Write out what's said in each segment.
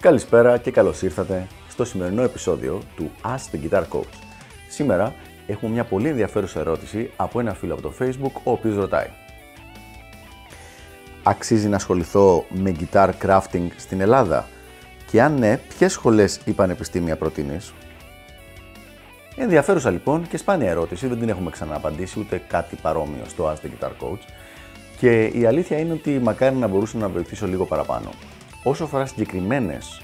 Καλησπέρα και καλώς ήρθατε στο σημερινό επεισόδιο του Ask the Guitar Coach. Σήμερα έχουμε μια πολύ ενδιαφέρουσα ερώτηση από ένα φίλο από το Facebook, ο οποίος ρωτάει Αξίζει να ασχοληθώ με guitar crafting στην Ελλάδα; Και αν ναι, ποιες σχολές ή πανεπιστήμια προτείνεις; Ενδιαφέρουσα λοιπόν και σπάνια ερώτηση, δεν την έχουμε ξανααπαντήσει ούτε κάτι παρόμοιο στο Ask the Guitar Coach και η αλήθεια είναι ότι μακάρι να μπορούσα να βοηθήσω λίγο παραπάνω. Όσο αφορά συγκεκριμένες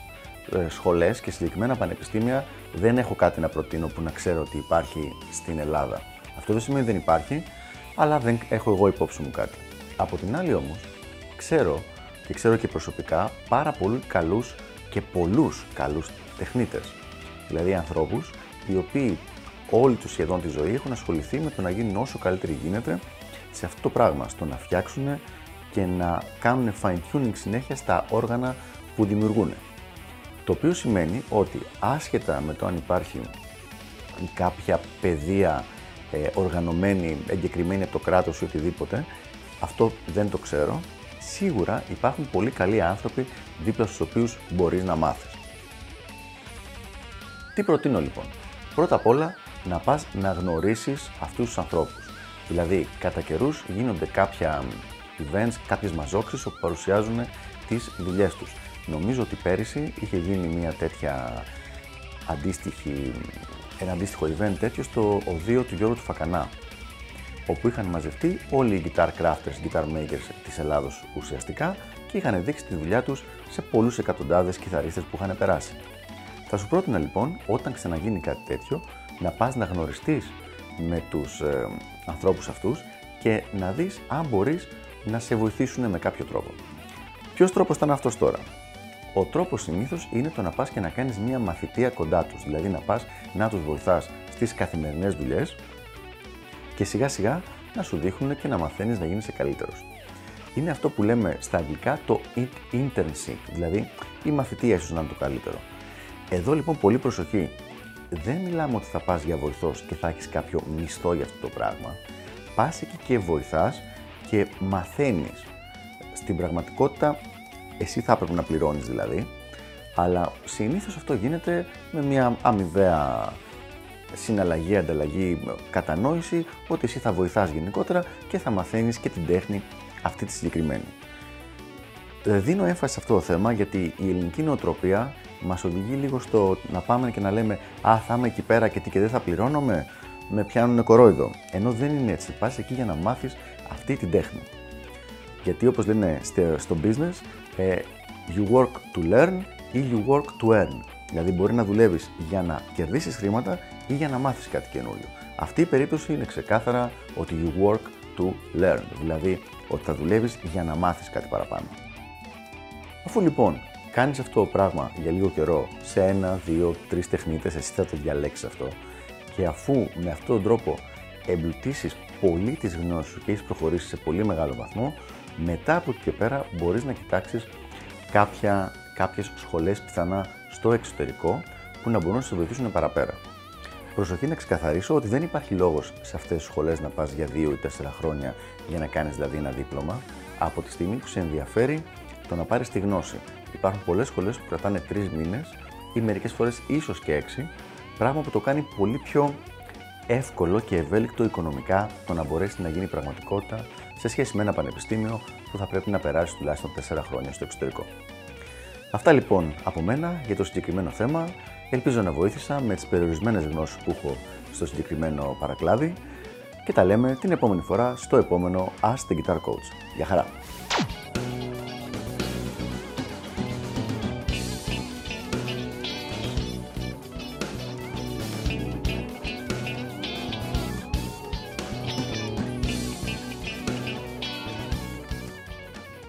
σχολές και συγκεκριμένα πανεπιστήμια, δεν έχω κάτι να προτείνω που να ξέρω ότι υπάρχει στην Ελλάδα. Αυτό δεν σημαίνει ότι δεν υπάρχει, αλλά δεν έχω εγώ υπόψη μου κάτι. Από την άλλη όμως, ξέρω και ξέρω και προσωπικά πάρα πολύ καλούς και πολλούς καλούς τεχνίτες. Δηλαδή ανθρώπους οι οποίοι όλη τους σχεδόν τη ζωή έχουν ασχοληθεί με το να γίνουν όσο καλύτεροι γίνεται σε αυτό το πράγμα, στο να φτιάξουν και να κάνουν fine tuning συνέχεια στα όργανα που δημιουργούν. Το οποίο σημαίνει ότι άσχετα με το αν υπάρχει κάποια παιδεία ε, οργανωμένη, εγκεκριμένη από το κράτος ή οτιδήποτε, αυτό δεν το ξέρω. Σίγουρα υπάρχουν πολύ καλοί άνθρωποι δίπλα στους οποίους μπορείς να μάθεις. Τι προτείνω λοιπόν; Πρώτα απ' όλα να πας να γνωρίσεις αυτούς τους ανθρώπους. Δηλαδή, κατά καιρούς γίνονται κάποια events, κάποιες μαζόξεις όπου παρουσιάζουν τις δουλειές τους. Νομίζω ότι πέρυσι είχε γίνει μια τέτοια αντίστοιχη, ένα αντίστοιχο event τέτοιο στο οδείο του Γιώργου του Φακανά, όπου είχαν μαζευτεί όλοι οι guitar crafters, guitar makers της Ελλάδος ουσιαστικά και είχαν δείξει τη δουλειά τους σε πολλούς εκατοντάδες κιθαρίστες που είχαν περάσει. Θα σου πρότεινα λοιπόν, όταν ξαναγίνει κάτι τέτοιο, να πας να γνωριστείς με τους ε, ανθρώπους αυτούς και να δεις αν μπορείς να σε βοηθήσουν με κάποιο τρόπο. Ποιος τρόπος ήταν αυτός τώρα; Ο τρόπος συνήθως είναι το να πας και να κάνεις μια μαθητεία κοντά τους, δηλαδή να πας να τους βοηθάς στις καθημερινές δουλειές και σιγά σιγά να σου δείχνουν και να μαθαίνεις να γίνεις καλύτερος. Είναι αυτό που λέμε στα αγγλικά το internship, δηλαδή η μαθητεία ίσως να είναι το καλύτερο. Εδώ λοιπόν πολύ προσοχή. Δεν μιλάμε ότι θα πας για βοηθός και θα έχεις κάποιο μισθό για αυτό το πράγμα. Πας εκεί και βοηθάς και μαθαίνεις. Στην πραγματικότητα εσύ θα έπρεπε να πληρώνεις δηλαδή, αλλά συνήθως αυτό γίνεται με μια αμοιβαία συναλλαγή, ανταλλαγή, κατανόηση ότι εσύ θα βοηθάς γενικότερα και θα μαθαίνεις και την τέχνη αυτή τη συγκεκριμένη. Δίνω έμφαση σε αυτό το θέμα γιατί η ελληνική νοοτροπία μας οδηγεί λίγο στο να πάμε και να λέμε Α, θα είμαι εκεί πέρα και τι και δεν θα πληρώνομαι, με πιάνουν κορόιδο. Ενώ δεν είναι έτσι. Πας εκεί για να μάθεις αυτή την τέχνη. Γιατί όπως λένε στο business, ε, you work to learn ή you work to earn. Δηλαδή μπορεί να δουλεύεις για να κερδίσεις χρήματα ή για να μάθεις κάτι καινούριο. Αυτή η περίπτωση είναι ξεκάθαρα ότι you work to learn. Δηλαδή ότι θα δουλεύεις για να μάθεις κάτι παραπάνω. Αφού λοιπόν κάνεις αυτό το πράγμα για λίγο καιρό σε ένα, δύο, τρεις τεχνίτες, εσύ θα το διαλέξεις αυτό και αφού με αυτόν τον τρόπο εμπλουτίσεις πολύ τις γνώσεις σου και έχεις προχωρήσει σε πολύ μεγάλο βαθμό, μετά από εκεί και πέρα μπορείς να κοιτάξεις κάποια, κάποιες σχολές πιθανά στο εξωτερικό που να μπορούν να σε βοηθήσουν παραπέρα. Προσοχή να ξεκαθαρίσω ότι δεν υπάρχει λόγος σε αυτές τις σχολές να πας για δύο ή τέσσερα χρόνια για να κάνεις δηλαδή ένα δίπλωμα από τη στιγμή που σε ενδιαφέρει το να πάρεις τη γνώση. Υπάρχουν πολλές σχολές που κρατάνε τρεις μήνες ή μερικές φορές ίσως και έξι, πράγμα που το κάνει πολύ πιο εύκολο και ευέλικτο οικονομικά το να μπορέσει να γίνει πραγματικότητα σε σχέση με ένα πανεπιστήμιο που θα πρέπει να περάσει τουλάχιστον 4 χρόνια στο εξωτερικό. Αυτά λοιπόν από μένα για το συγκεκριμένο θέμα. Ελπίζω να βοήθησα με τις περιορισμένες γνώσεις που έχω στο συγκεκριμένο παρακλάδι και τα λέμε την επόμενη φορά στο επόμενο Ask the Guitar Coach. Γεια χαρά!